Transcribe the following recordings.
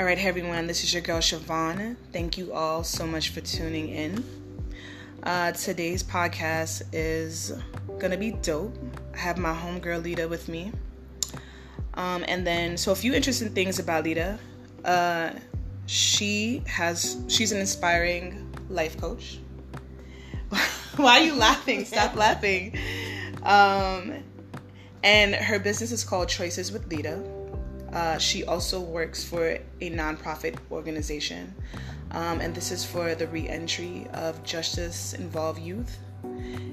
All right, everyone, this is your girl Siobhan. Thank you all so much for tuning in. Uh, today's podcast is gonna be dope. I have my homegirl Lita with me. Um, and then, so a few interesting things about Lita. Uh, she has, she's an inspiring life coach. Why are you laughing? Stop laughing. Um, and her business is called Choices with Lita. Uh, she also works for a nonprofit organization, um, and this is for the reentry of justice involved youth.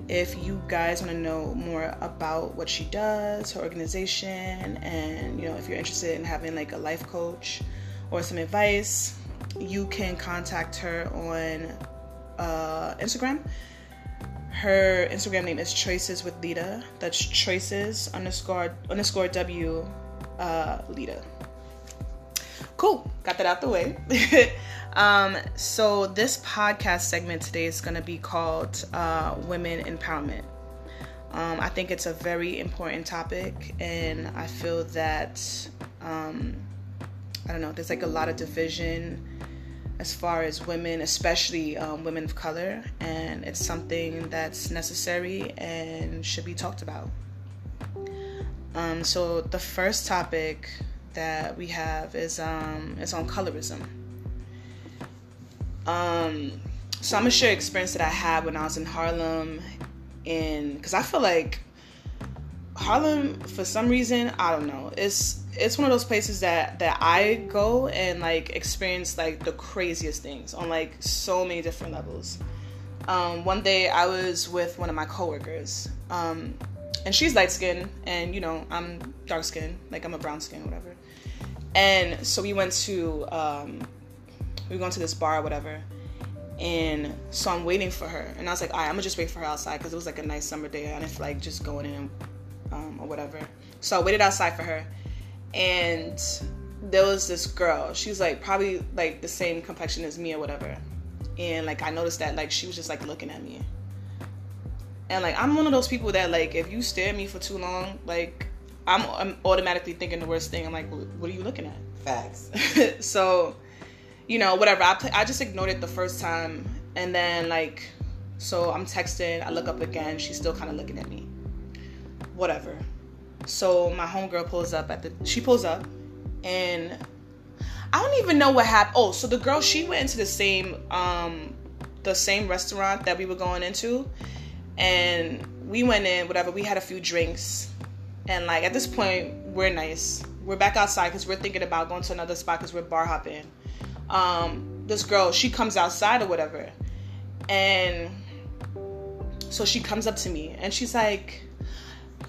If you guys want to know more about what she does, her organization, and you know if you're interested in having like a life coach or some advice, you can contact her on uh, Instagram. Her Instagram name is Choices with Lita. That's Choices underscore underscore W uh, Lita. Cool, got that out the way. um, so this podcast segment today is going to be called uh, Women Empowerment. Um, I think it's a very important topic, and I feel that um, I don't know. There's like a lot of division as far as women, especially um, women of color, and it's something that's necessary and should be talked about. Um, so the first topic that we have is um, is on colorism. Um, so I'm gonna share experience that I had when I was in Harlem, in because I feel like Harlem for some reason I don't know it's it's one of those places that that I go and like experience like the craziest things on like so many different levels. Um, one day I was with one of my coworkers. Um, and she's light skinned and you know i'm dark skinned like i'm a brown skin whatever. And so we went to um, we were going to this bar or whatever and so i'm waiting for her. And i was like all right i'm gonna just wait for her outside because it was like a nice summer day and didn't like just going in um, or whatever. So i waited outside for her and there was this girl. She was like probably like the same complexion as me or whatever. And like i noticed that like she was just like looking at me and like I'm one of those people that like if you stare at me for too long, like I'm, I'm automatically thinking the worst thing. I'm like, what are you looking at? Facts. so, you know, whatever. I I just ignored it the first time, and then like, so I'm texting. I look up again. She's still kind of looking at me. Whatever. So my homegirl pulls up at the. She pulls up, and I don't even know what happened. Oh, so the girl she went into the same um the same restaurant that we were going into and we went in whatever we had a few drinks. And like at this point we're nice. We're back outside because we're thinking about going to another spot because we're bar hopping. Um, this girl she comes outside or whatever. And so she comes up to me and she's like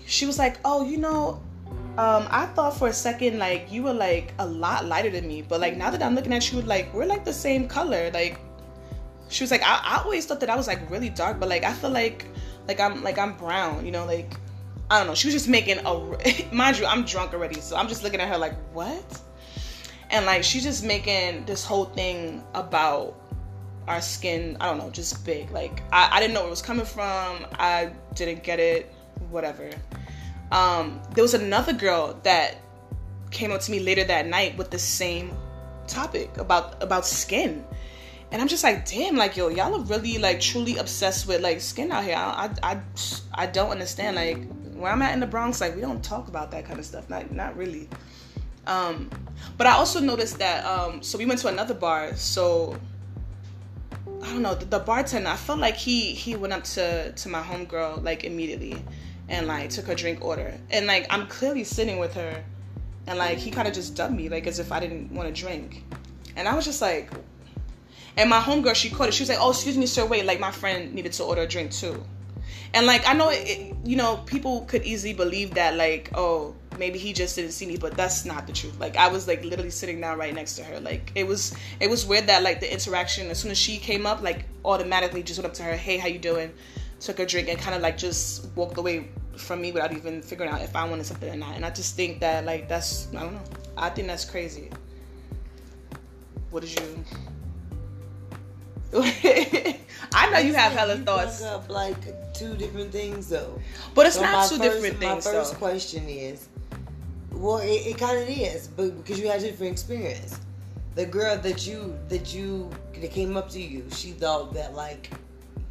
she was like oh you know um, I thought for a second like you were like a lot lighter than me, but like now that I'm looking at you, like we're like the same color. Like she was like, I, I always thought that I was like really dark, but like I feel like like I'm like I'm brown, you know, like I don't know. She was just making a mind you, I'm drunk already, so I'm just looking at her like, what? And like she's just making this whole thing about our skin, I don't know, just big. Like I, I didn't know where it was coming from. I didn't get it, whatever. Um, there was another girl that came up to me later that night with the same topic about about skin and I'm just like, damn, like yo, y'all are really like truly obsessed with like skin out here. I, I, I, I don't understand. Like where I'm at in the Bronx, like we don't talk about that kind of stuff. Not, not really. Um, but I also noticed that. Um, so we went to another bar. So I don't know the, the bartender. I felt like he he went up to to my homegirl like immediately, and like took her drink order. And like I'm clearly sitting with her, and like he kind of just dubbed me like as if I didn't want to drink. And I was just like, and my homegirl, she caught it. She was like, "Oh, excuse me, sir. Wait, like my friend needed to order a drink too." And like I know, it, you know, people could easily believe that, like, oh, maybe he just didn't see me, but that's not the truth. Like I was like literally sitting down right next to her. Like it was, it was weird that like the interaction as soon as she came up, like automatically just went up to her, "Hey, how you doing?" Took a drink and kind of like just walked away from me without even figuring out if I wanted something or not. And I just think that like that's I don't know. I think that's crazy. What did you? I know you have hella you thoughts. Up like two different things though. But it's So not two first- different things My first though. question is, well, it, it kind of is, but because you had different experience. the girl that you that you that came up to you, she thought that like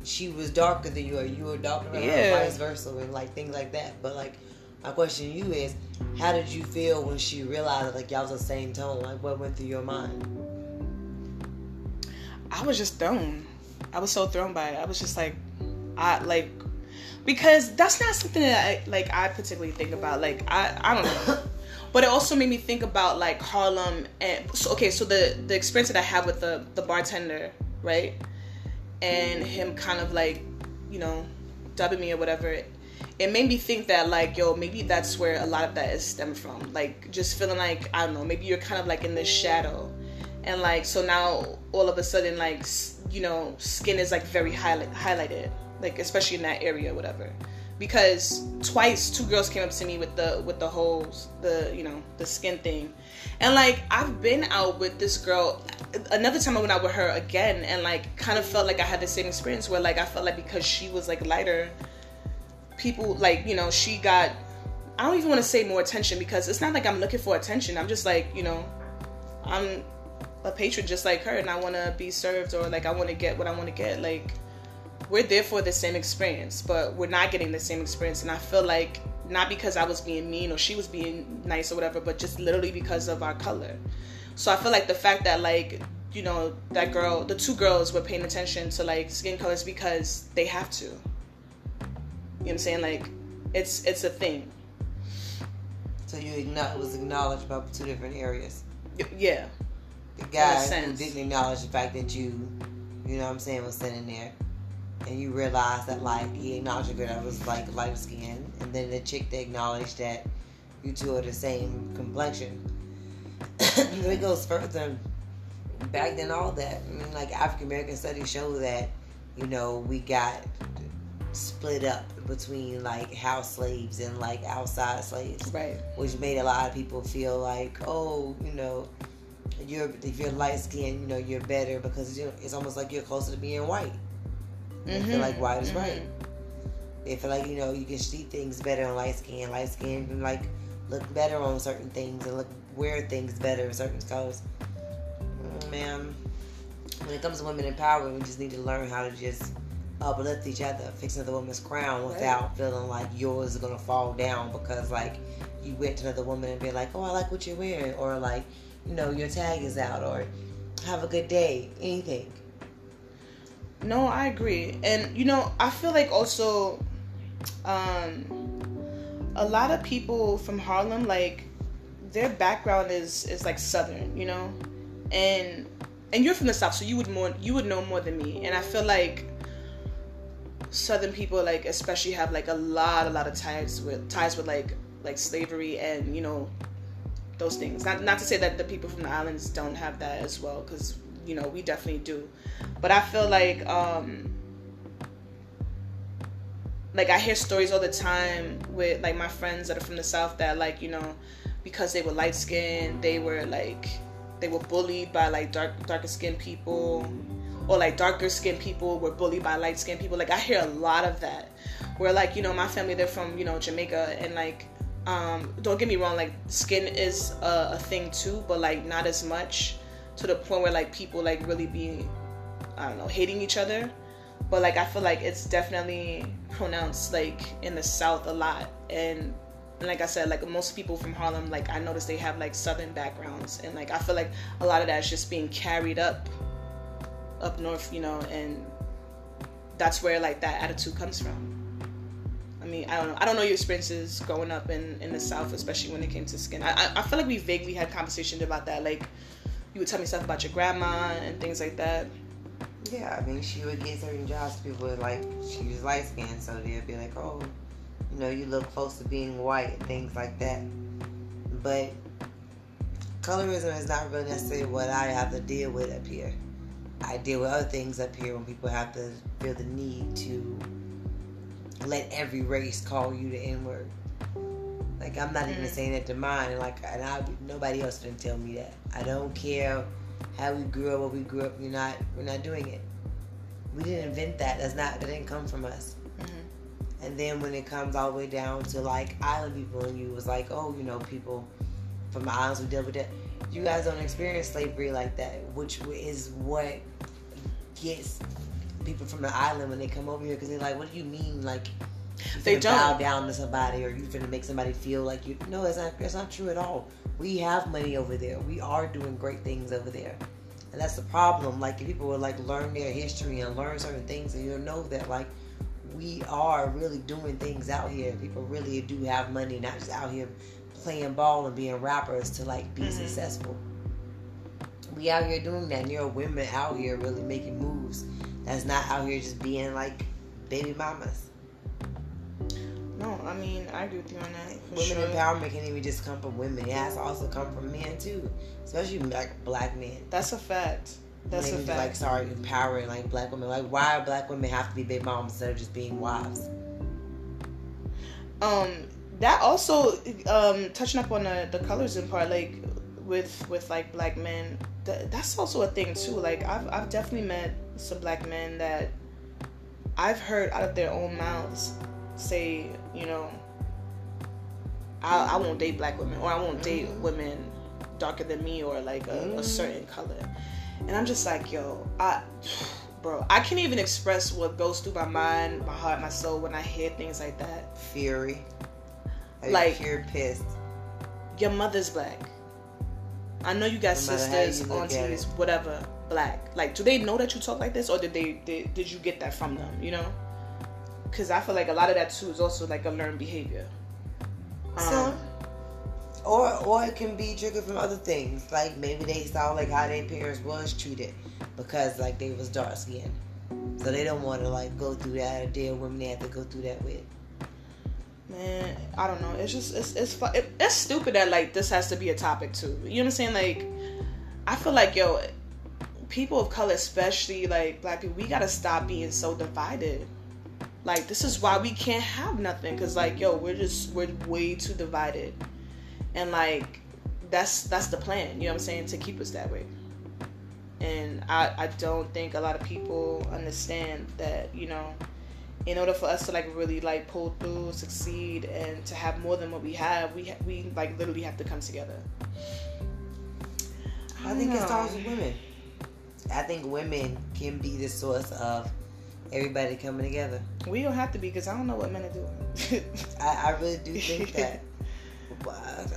she was darker than you or you were darker than Yeah. her, vice versa, and like things like that. But like my question to you is, how did you feel when she realized that like y'all was the same tone? Like what went through your mind? I was just thrown. I was so thrown by it. I was just like, I like, because that's not something that I like. I particularly think about. Like, I I don't know. But it also made me think about like Harlem and so okay. So the the experience that I had with the the bartender, right, and him kind of like, you know, dubbing me or whatever. It made me think that like yo maybe that's where a lot of that is stemmed from like just feeling like I don't know maybe you're kind of like in this shadow and like so now all of a sudden like you know skin is like very highlight highlighted like especially in that area whatever. Because twice two girls came up to me with the with the holes the you know the skin thing. And like i've been out with this girl another time i went out with her again and like kind of felt like i had the same experience where like i felt like because she was like lighter people like you know she got i don't even want to say more attention because it's not like i'm looking for attention. I'm just like you know i'm a patron just like her and I want to be served or like I want to get what I want to get like we're there for the same experience but we're not getting the same experience. And I feel like not because I was being mean or she was being nice or whatever but just literally because of our color. So I feel like the fact that like you know that girl the two girls were paying attention to like skin colors because they have to. You know what I'm saying? Like it's it's a thing. So you was acknowledged about two different areas. Yeah The guy who didn't acknowledge the fact that you, you know what I'm saying, was sitting there. And you realized that, like, he acknowledged girl that I was, like, light skinned. And then the chick that acknowledged that you two are the same complexion. it goes further. Back then, all that. I mean, like, African American studies show that, you know, we got split up between, like, house slaves and, like, outside slaves right which made a lot of people feel like, oh, you know, you're if you're light skinned, you know, you're better because you it's almost like you're closer to being white. They feel Mhm. like white is Mhm. right. They feel like you know you can see things better on light skin. Light skin can like look better on certain things and look wear things better in certain colors. Mm, Man, when it comes to women empowerment, we just need to learn how to just uplift each other, fix another woman's crown Right. without feeling like yours is gonna fall down because like you went to another woman and be like, oh, I like what you're wearing, or like, you know, your tag is out, or have a good day, anything. No, I agree. And you know, I feel like also um a lot of people from Harlem like their background is is like southern, you know? And and you're from the south, so you would more you would know more than me. And I feel like southern people like especially have like a lot a lot of ties with ties with like like slavery and you know those things. Not not to say that the people from the islands don't have that as well because you know we definitely do. But i feel like um like i hear stories all the time with like my friends that are from the south that like you know because they were light skinned they were like they were bullied by like dark darker skinned people or like darker skinned people were bullied by light skinned people. Like i hear a lot of that. Where like you know my family they're from you know jamaica and like um don't get me wrong like skin is a, a thing too but like not as much to the point where like people like really be i don't know hating each other. But like i feel like it's definitely pronounced like in the south a lot. And and like I said, like most people from Harlem, like I noticed they have like southern backgrounds, and like I feel like a lot of that is just being carried up, up north, you know, and that's where like that attitude comes from. I mean, I don't know. I don't know your experiences growing up in in the south, especially when it came to skin. I I, I feel like we vaguely had conversations about that. Like you would tell me stuff about your grandma and things like that. Yeah, I mean, she would get certain jobs. People would like she was light skinned, so they'd be like, "Oh, you know, you look close to being white," and things like that. But colorism is not really necessarily what I have to deal with up here. I deal with other things up here when people have to feel the need to let every race call you the N word. Like I'm not even Mhm. saying that to mine. Like, and I, nobody else can tell me that. I don't care how we grew up, what we grew up. You're not. We're not doing it. We didn't invent that. That's not. That didn't come from us. Mm-hmm. And then when it comes all the way down to like island people, and you was like, oh, you know, people from the islands who deal with that. You guys don't experience slavery like that, which is what gets people from the island when they come over here because they're like, "What do you mean? Like, you They don't. bow down to somebody, or you finna make somebody feel like you?" No, that's not. That's not true at all. We have money over there. We are doing great things over there, and that's the problem. Like, if people would like learn their history and learn certain things, and you'll know that like we are really doing things out here. People really do have money, not just out here playing ball and being rappers to like be Mhm. successful. We out here doing that. And there are women out here really making moves. That's not out here just being like baby mamas. No, I mean I agree with you on that. Women sure. empowerment can even just come from women. It has to also come from men too, especially like black men. That's a fact. That's a fact. Like, sorry, empowering like black women. Like, why are black women have to be baby moms instead of just being wives? um that also um touching up on the the colorism part like with with like black men th- that's also a thing too like i've i've definitely met some black men that i've heard out of their own mouths say you know i, I won't date black women or i won't date Mhm. women darker than me or like a, a certain color and i'm just like yo i bro i can't even express what goes through my mind my heart my soul when i hear things like that Fury. Like, Like- pure pissed. your mother's black. I know you got No sisters, aunties, whatever, black. Like, do they know that you talk like this, or did they did, did you get that from them? You know? Because I feel like a lot of that too is also like a learned behavior. Um, Some. Or or it can be triggered from other things. Like maybe they saw like how their parents was treated because like they was dark skinned. So they don't want to like go through that or deal with women they have to go through that with. man, I don't know. It's just it's it's it's stupid that like this has to be a topic too. You know what I'm saying? Like, I feel like yo, people of color, especially like black people, we gotta stop being so divided. Like this is why we can't have nothing because like yo, we're just we're way too divided, and like that's that's the plan. You know what I'm saying to keep us that way. And I I don't think a lot of people understand that you know in order for us to like really like pull through, succeed, and to have more than what we have, we ha- we like literally have to come together. I think it know. starts with women. I think women can be the source of everybody coming together. We don't have to be because I don't know what men are doing. I, I really do think that.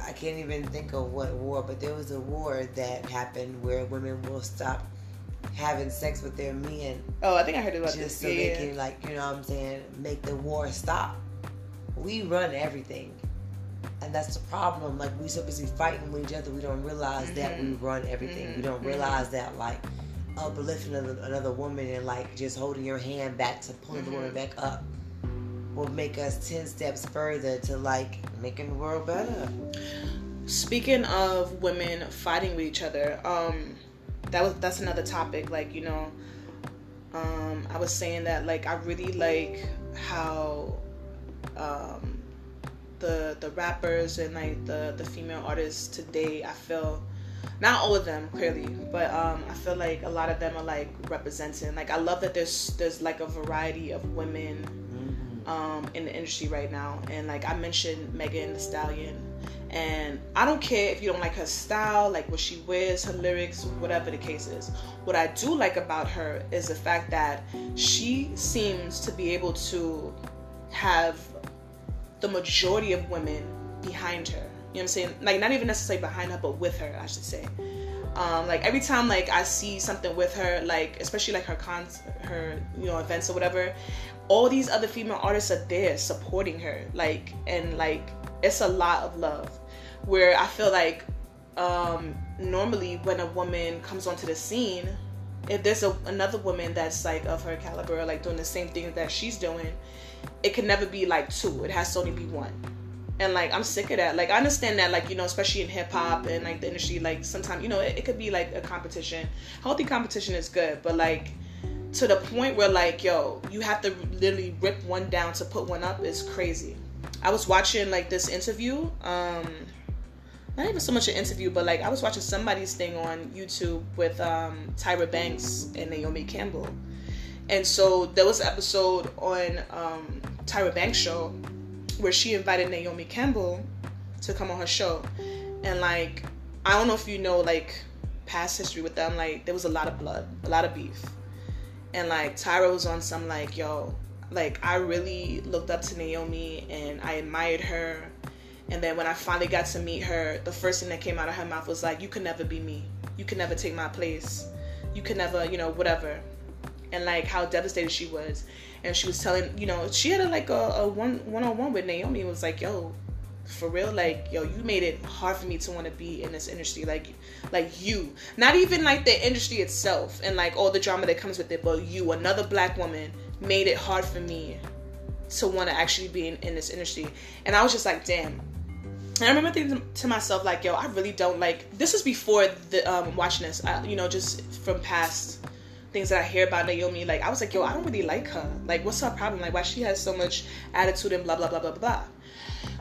I can't even think of what war, but there was a war that happened where women will stop having sex with their men oh, I think I heard about just this. so yeah, they can, like, you know what I'm saying, make the war stop. We run everything. And that's the problem. Like, we so busy fighting with each other, we don't realize that we Mhm. run everything. We Mhm. don't Mhm. realize that, like, uplifting another, another woman and, like, just holding your hand back to pulling the woman Mhm. back up will make us 10 steps further to, like, making the world better. Speaking of women fighting with each other, um, that was that's another topic. Like you know, um, I was saying that like I really like how um, the the rappers and like the the female artists today. I feel not all of them clearly, but um, I feel like a lot of them are like representing. Like I love that there's there's like a variety of women Mhm. um, in the industry right now. And like I mentioned Megan Thee Stallion. And I don't care if you don't like her style, like what she wears, her lyrics, whatever the case is. What I do like about her is the fact that she seems to be able to have the majority of women behind her. You know what I'm saying? Like not even necessarily behind her, but with her, I should say. Um, like every time like I see something with her, like especially like her cons her you know events or whatever, all these other female artists are there supporting her. Like and like it's a lot of love. Where I feel like um, normally when a woman comes onto the scene, if there's a, another woman that's like of her caliber, like doing the same thing that she's doing, it can never be like two. It has to only be one. And like I'm sick of that. Like I understand that, like you know, especially in hip hop and like the industry, like sometimes you know it, it could be like a competition. Healthy competition is good, but like to the point where like yo, you have to literally rip one down to put one up is crazy. I was watching like this interview. Um, not even so much an interview, but like I was watching somebody's thing on YouTube with um, Tyra Banks and Naomi Campbell. And so there was an episode on um, Tyra Banks' show where she invited Naomi Campbell to come on her show. and like I don't know if you know like past history with them. Like there was a lot of blood, a lot of beef, and like Tyra was on some like yo, like I really looked up to Naomi and I admired her. And then when I finally got to meet her, the first thing that came out of her mouth was like, "You can never be me. You can never take my place. You can never, you know, whatever." And like how devastated she was, and she was telling, you know, she had a, like a, a one one on one with Naomi. It was like, "Yo, for real like yo you made it hard for me to want to be in this industry like like you not even like the industry itself and like all the drama that comes with it but you another black woman made it hard for me to want to actually be in, in this industry and i was just like damn and I remember thinking to myself, like, yo, I really don't like. This was before the um, watching this, I, you know, just from past things that I hear about Naomi. Like, I was like, yo, I don't really like her. Like, what's her problem? Like, why she has so much attitude and blah blah blah blah blah.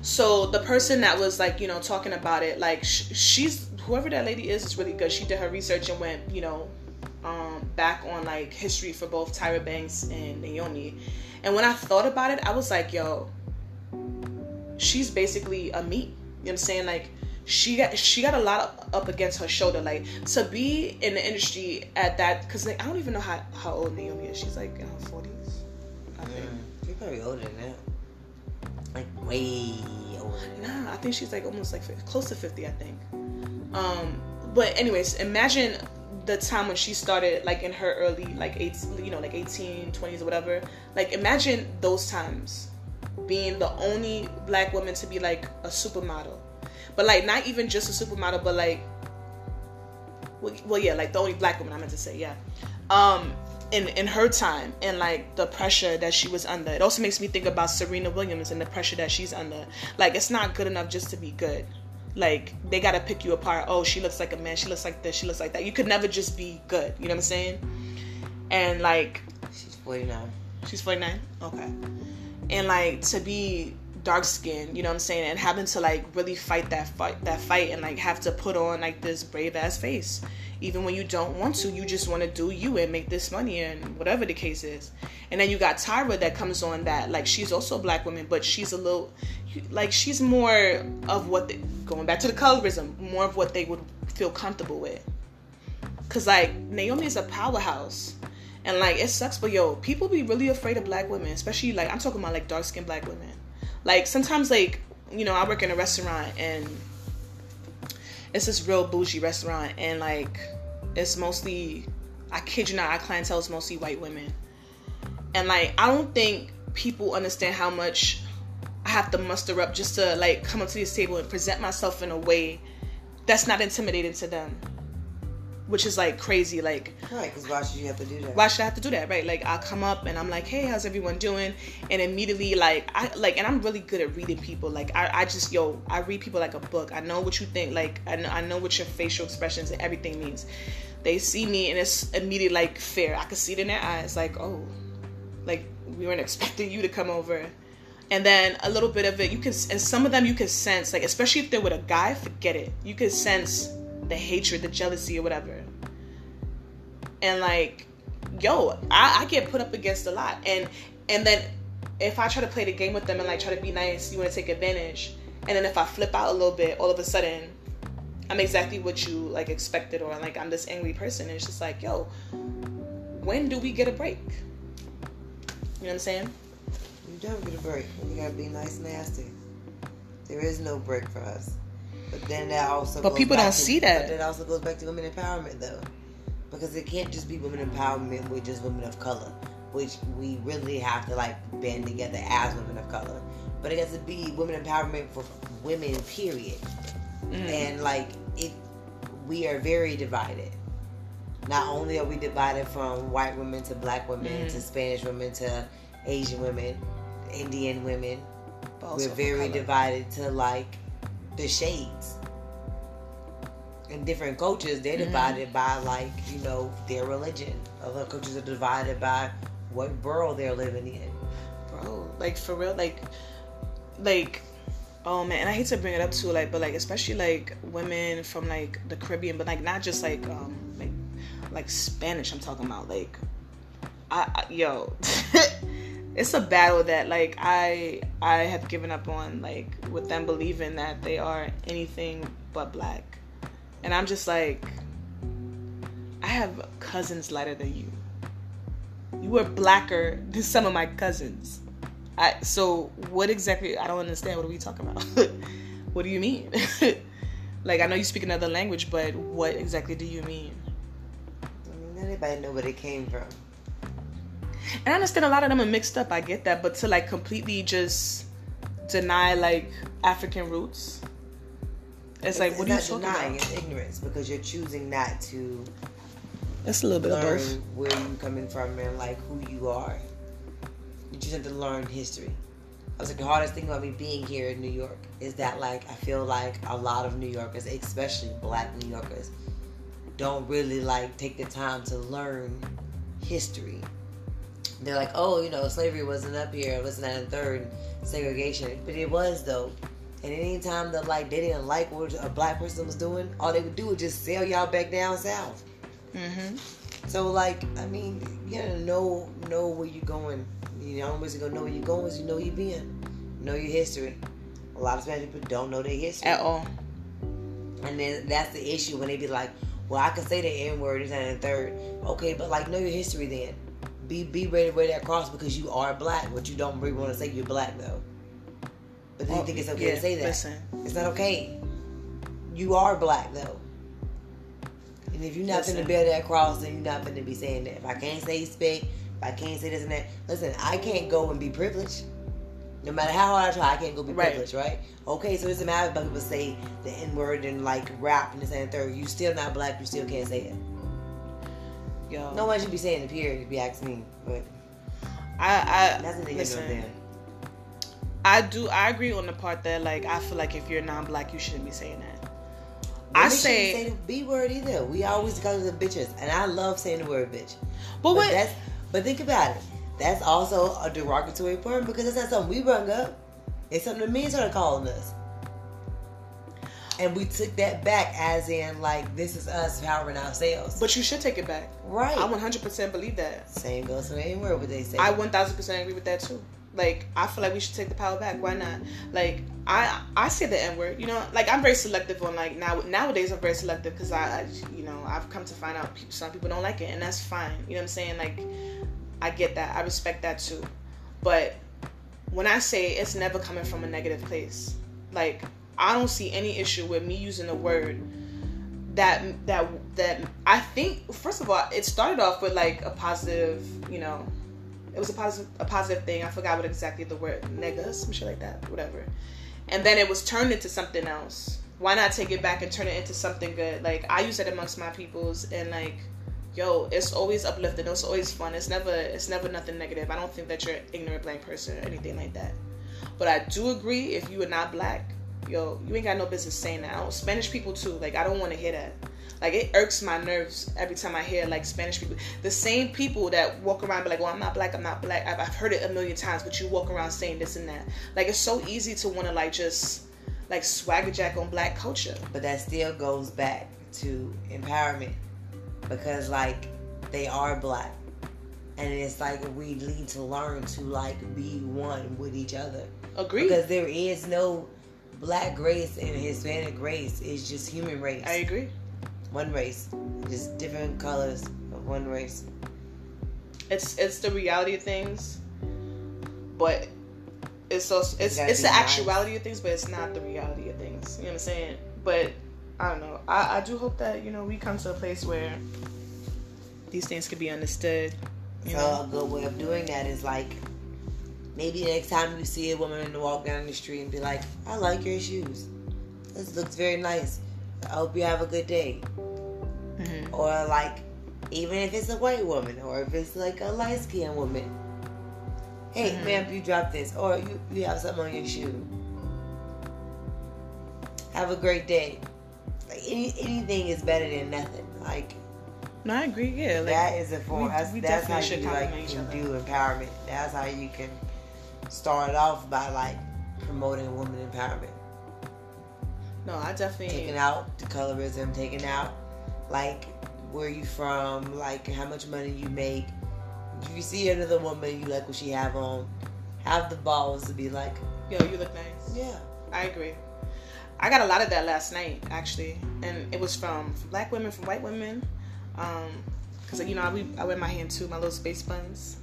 So the person that was like, you know, talking about it, like sh- she's whoever that lady is is really good. She did her research and went, you know, um, back on like history for both Tyra Banks and Naomi. And when I thought about it, I was like, yo, she's basically a me. You know what I'm saying? Like she got she got a lot up against her shoulder. Like to be in the industry at that, because like, I don't even know how how old Naomi is. She's like in her 40s. I think. Mm, she's probably older than that like way older. Nah, I think she's like almost like close to fifty. I think. Um, but anyways, imagine the time when she started like in her early like eight you know like 18 20s or whatever like imagine those times being the only black woman to be like a supermodel but like not even just a supermodel but like well, well yeah like the only black woman i meant to say yeah um in in her time and like the pressure that she was under. It also makes me think about Serena Williams and the pressure that she's under. Like it's not good enough just to be good. Like they gotta pick you apart. Oh, she looks like a man. She looks like this. She looks like that. You could never just be good. You know what I'm saying? And like, she's 49. She's 49. Okay. And like to be dark skin, you know what I'm saying, and having to like really fight that fight that fight and like have to put on like this brave ass face. Even when you don't want to you just want to do you and make this money and whatever the case is. And then you got tyra that comes on that like she's also a black woman but she's a little like she's more of what they, going back to the colorism more of what they would feel comfortable with. Because like naomi is a powerhouse. And like it sucks but yo people be really afraid of black women especially like i'm talking about like dark skinned black women like sometimes like you know i work in a restaurant and it's this real bougie restaurant and like it's mostly I kid you not, our clientele is mostly white women. And like I don't think people understand how much I have to muster up just to like come up to this table and present myself in a way that's not intimidating to them which is like crazy. Like, right? Because why should you have to do that? Why should I have to do that? Right? Like, I'll come up and I'm like, hey, how's everyone doing? And immediately, like, I like, and I'm really good at reading people. Like, I, I just, yo, I read people like a book. I know what you think. Like, I know, I know what your facial expressions and everything means. They see me and it's immediately like fair. I can see it in their eyes. Like, oh, like we weren't expecting you to come over. And then a little bit of it, you can, and some of them you can sense, like, especially if they're with a guy, forget it. You can sense the hatred, the jealousy, or whatever. And like, yo, I, I get put up against a lot. And and then if I try to play the game with them and like try to be nice, you want to take advantage. And then if I flip out a little bit, all of a sudden, I'm exactly what you like expected, or like I'm this angry person. And it's just like, yo, when do we get a break? You know what I'm saying? You don't get a break. You gotta be nice and nasty. There is no break for us. But then that also. But people don't to, see that. But that also goes back to women empowerment, though, because it can't just be women empowerment with just women of color, which we really have to like band together as women of color. But it has to be women empowerment for women, period. Mm. And like it, we are very divided. Not only are we divided from white women to black women mm. to Spanish women to Asian women, Indian women, we're very divided to like the shades. In different cultures, they're mm-hmm. divided by like you know their religion. Other cultures are divided by what borough they're living in. Bro, like for real, like, like, oh man, and I hate to bring it up too, like, but like especially like women from like the Caribbean, but like not just like um like like Spanish. I'm talking about like, I, I yo. it's a battle that like I I have given up on like with them believing that they are anything but black. And I'm just like I have cousins lighter than you. You are blacker than some of my cousins. I so what exactly I don't understand what are we talking about? what do you mean? like I know you speak another language, but what exactly do you mean? I mean, anybody know where they came from. And I understand a lot of them are mixed up. I get that, but to like completely just deny like African roots, it's, It's, like what are you it's talking not denying, about? It's ignorance because you're choosing not to It's a little bit of learn both. where you coming from and like who you are. You just have to learn history. I was like the hardest thing about me being here in New York is that like I feel like a lot of New Yorkers, especially black New Yorkers, don't really like take the time to learn history. They're like, oh, you know, slavery wasn't up here, it wasn't that and third segregation, but it was though. And anytime that like they didn't like what a black person was doing, all they would do was just sell y'all back down south. Mm-hmm. So like, I mean, you gotta know know where you're going. You know, way to know where you're going is you know you're being, know your history. A lot of Spanish people don't know their history, At all. and then that's the issue when they be like, "Well, I can say the N word and that and the third. Okay, but like, know your history then. Be be ready to wear that cross because you are black, but you don't really want to say you're black though. But do you Oh, think it's okay yeah, to say that? Listen, It's not okay. You are black though. And if you're not Listen. gonna bear that cross, then you're not gonna be saying that. If I can't say spit, if I can't say this and that, listen, I can't go and be privileged. No matter how hard I try, I can't go be Right. privileged, right? Okay, so it doesn't matter if people say the N word and like rap and this and the third. You still not black, you still can't say it. yo. No one should be saying the period if you ask me. But I, I that's the thing listen. I do. I agree on the part that like I feel like if you're non-black, you shouldn't be saying that. I Women shouldn't say, say the B word either. We always call it the bitches. And I love saying the word bitch. but But that's but think about it. That's also a derogatory term because it's not something we brought up. It's something the men started calling us. And we took that back as in like this is us powering ourselves. But you should take it back. right. I 100% believe that. Same goes for the N word what they say. I 1000% agree with that too. Like I feel like we should take the power back. Why not? Like I I say the N word. You know, like I'm very selective on like now nowadays I'm very selective because I, I you know I've come to find out people, some people don't like it and that's fine. You know what I'm saying? Like I get that. I respect that too. But when I say it's never coming from a negative place, like I don't see any issue with me using the word that that that I think first of all it started off with like a positive, you know, it was a positive a positive thing. I forgot what exactly the word nigga, some shit like that, whatever. And then it was turned into something else. Why not take it back and turn it into something good? Like I use it amongst my peoples and like yo, it's always uplifting, it's always fun. It's never it's never nothing negative. I don't think that you're an ignorant black person or anything like that. But I do agree if you are not black, yo, you ain't got no business saying that. I don't, Spanish people too, like I don't want to hear that. Like it irks my nerves every time I hear like Spanish people. The same people that walk around be like, "Well, I'm not black. I'm not black." I've, I've heard it a million times, but you walk around saying this and that. Like it's so easy to want to like just like swagger jack on black culture. but that still goes back to empowerment because like they are black and it's like we need to learn to like be one with each other Agree. because there is no black race and hispanic race is just human race I agree. one race just different colors of one race It's it's the reality of things, but it's also it's it's the nice. actuality of things, but it's not the reality of things. You know what I'm saying? But I don't know. I, I do hope that you know we come to a place where these things can be understood. You so know, a good way of doing that is like maybe next time you see a woman walk down the street and be like i like your shoes. This looks very nice. I hope you have a good day. Mhm. or like even if it's a white woman or if it's like a light skinned woman. Hey Mhm. ma'am you dropped this. Or you, you have something on your shoe. Have a great day. Like any, anything is better than nothing. Like no, I agree. Yeah, like that is a form. we- that's, we that's how you like can do empowerment. That's how you can start off by like promoting women empowerment no, I definitely taking out the colorism, taking out like where you from, like how much money you make, if you see another woman you like what she have on, have the balls to be like, Yo, you look nice. yeah. I agree. I got a lot of that last night actually, and it was from, from black women, from white women, um, cause you know I, we, I wear my hand too, my little space buns,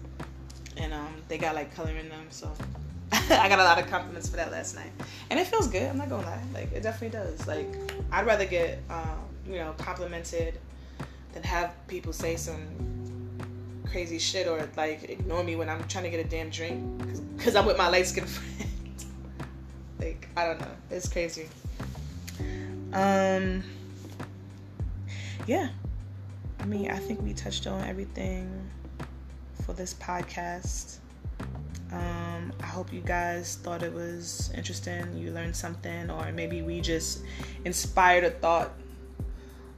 and um, they got like color in them, so I got a lot of compliments for that last night, and it feels good. I'm not gonna lie, like it definitely does. Like I'd rather get um, you know complimented than have people say some crazy shit or like ignore me when I'm trying to get a damn drink because I'm with my light skinned friend. like I don't know, it's crazy. Um, yeah. I mean, I think we touched on everything for this podcast. Um, I hope you guys thought it was interesting. You learned something, or maybe we just inspired a thought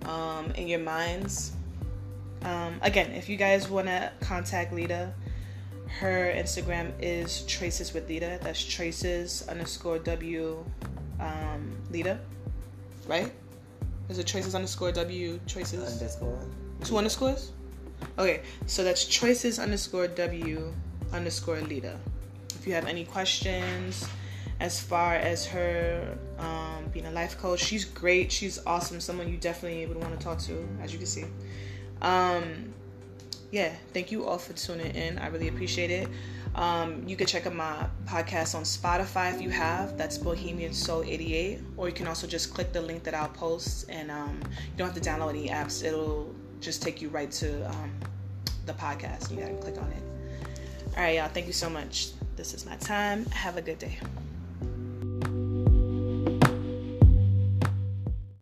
um, in your minds. Um, again, if you guys want to contact Lita, her Instagram is Choices with Lita. That's Choices underscore W um, Lita, right? Is it Choices underscore W traces? Underscore. Two underscores? Okay, so that's choices underscore W underscore Lita. If you have any questions as far as her um, being a life coach, she's great. She's awesome. Someone you definitely would want to talk to, as you can see. Um, yeah, thank you all for tuning in. I really appreciate it. Um, you can check out my podcast on Spotify if you have. That's Bohemian Soul 88. Or you can also just click the link that I'll post, and um, you don't have to download any apps. It'll just take you right to um, the podcast. You gotta click on it. All right, y'all. Thank you so much. This is my time. Have a good day.